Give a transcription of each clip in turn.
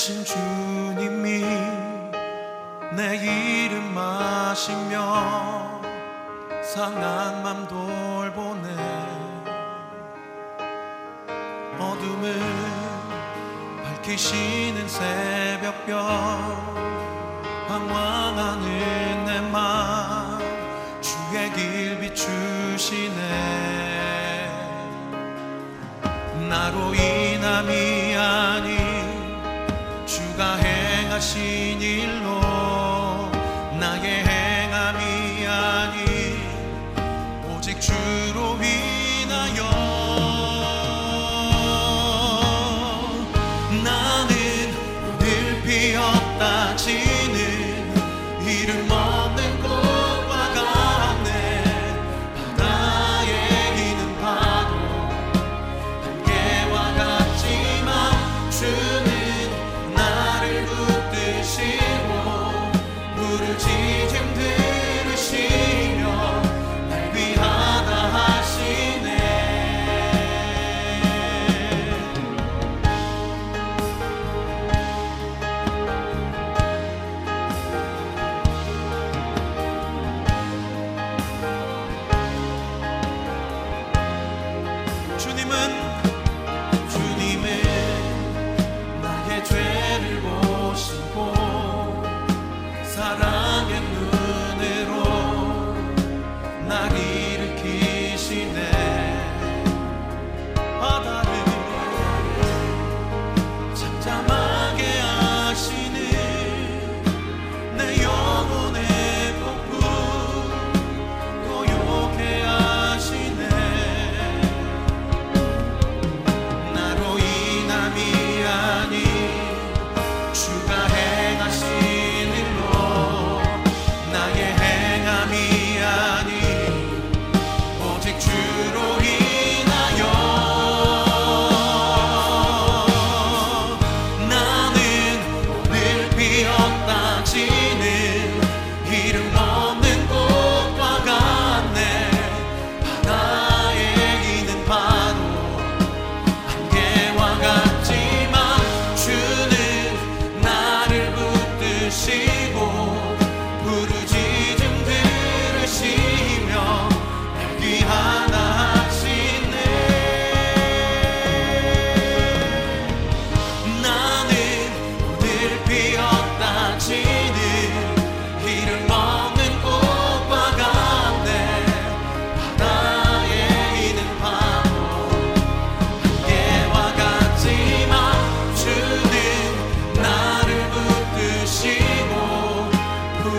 대신 주님이 내 이름 마시며 상한 맘 돌보네. 어둠을 밝히시는 새벽별 방황하는 내맘 주의 길 비추시네. 나로 이 하신 일로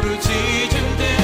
부르짖은 대.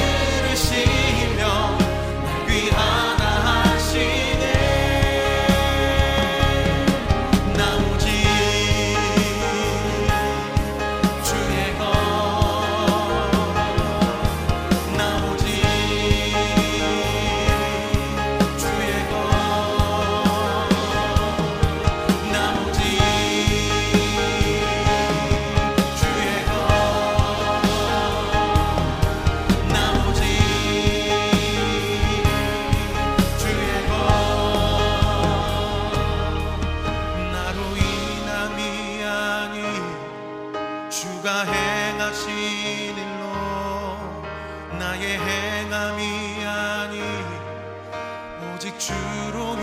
오직 주로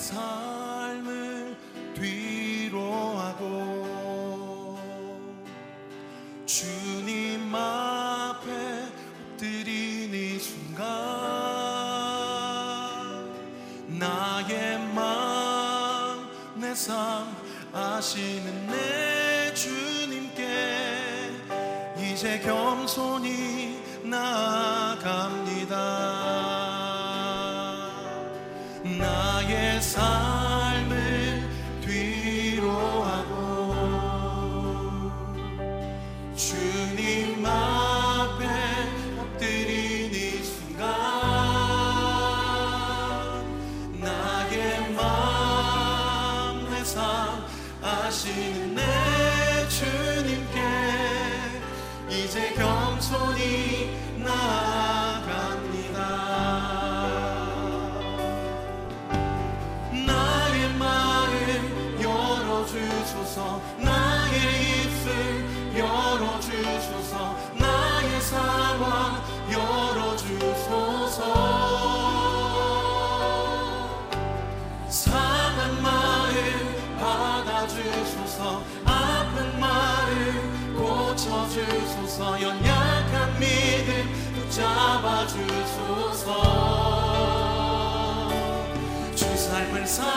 삶을 뒤로하고 주님 앞에 엎드린 이 순간 나의 마내삶 아시는 내 주님께 이제 겸손히 나아갑니다. 하시는 내 주님께 이제 겸손히 나아갑니다. 나의 마음 열어주소서. 나의 입술 열어주소서. 나의 사랑 고쳐주소서. 아픈 말을 고쳐주소서. 연약한 믿음 붙잡아주소서. 주 삶을 살아가리라.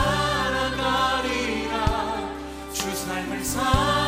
주 삶을 살아가리라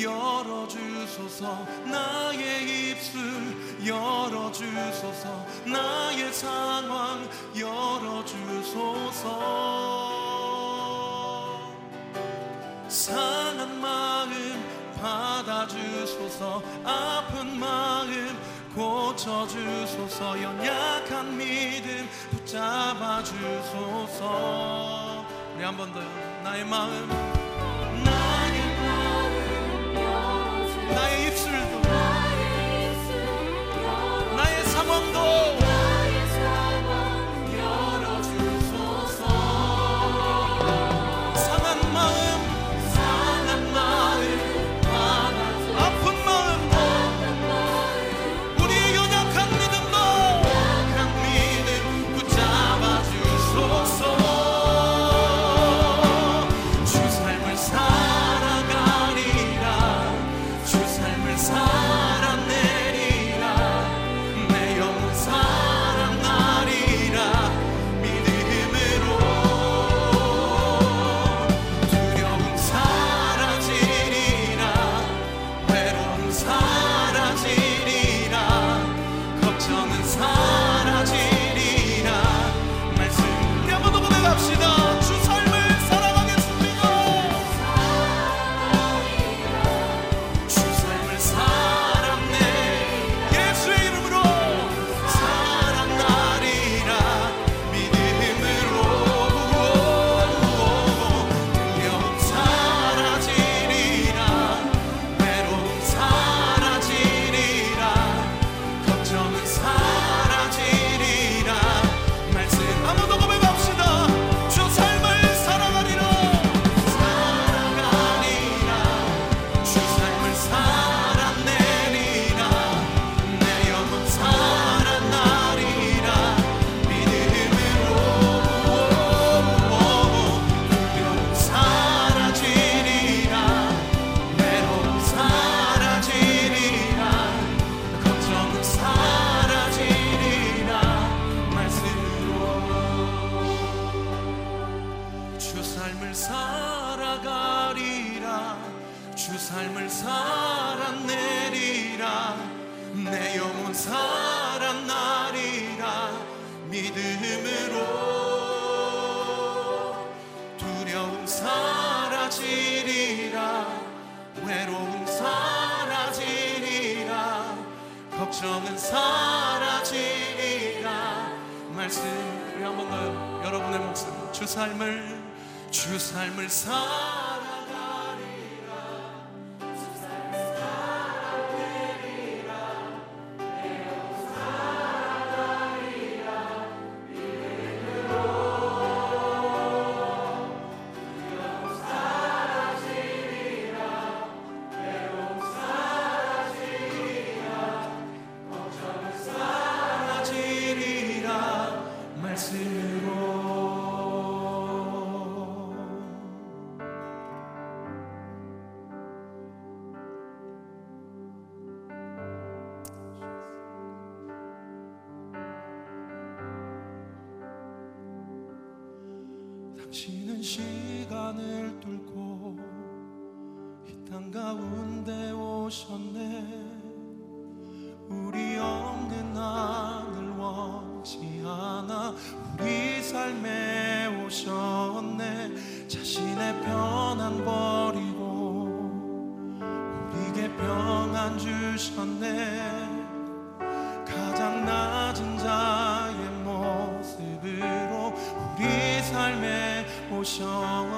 열어주소서. 나의 입술 열어주소서. 나의 상황 열어주소서. 상한 마음 받아주소서. 아픈 마음 고쳐주소서. 연약한 믿음 붙잡아주소서. 우리 한 번 더요 나의 마음. 哪一次？ 살아내리라. 내 영혼 살아나리라. 믿음으로 두려움 사라지리라. 외로움 사라지리라. 걱정은 사라지리라. 말씀 우리 한 번 더 여러분의 목소리 주 삶을 주 삶을 살 오셨네. 자신의 편안 버리고 우리에게 평안 주셨네. 가장 낮은 자의 모습으로 우리 삶에 오셨네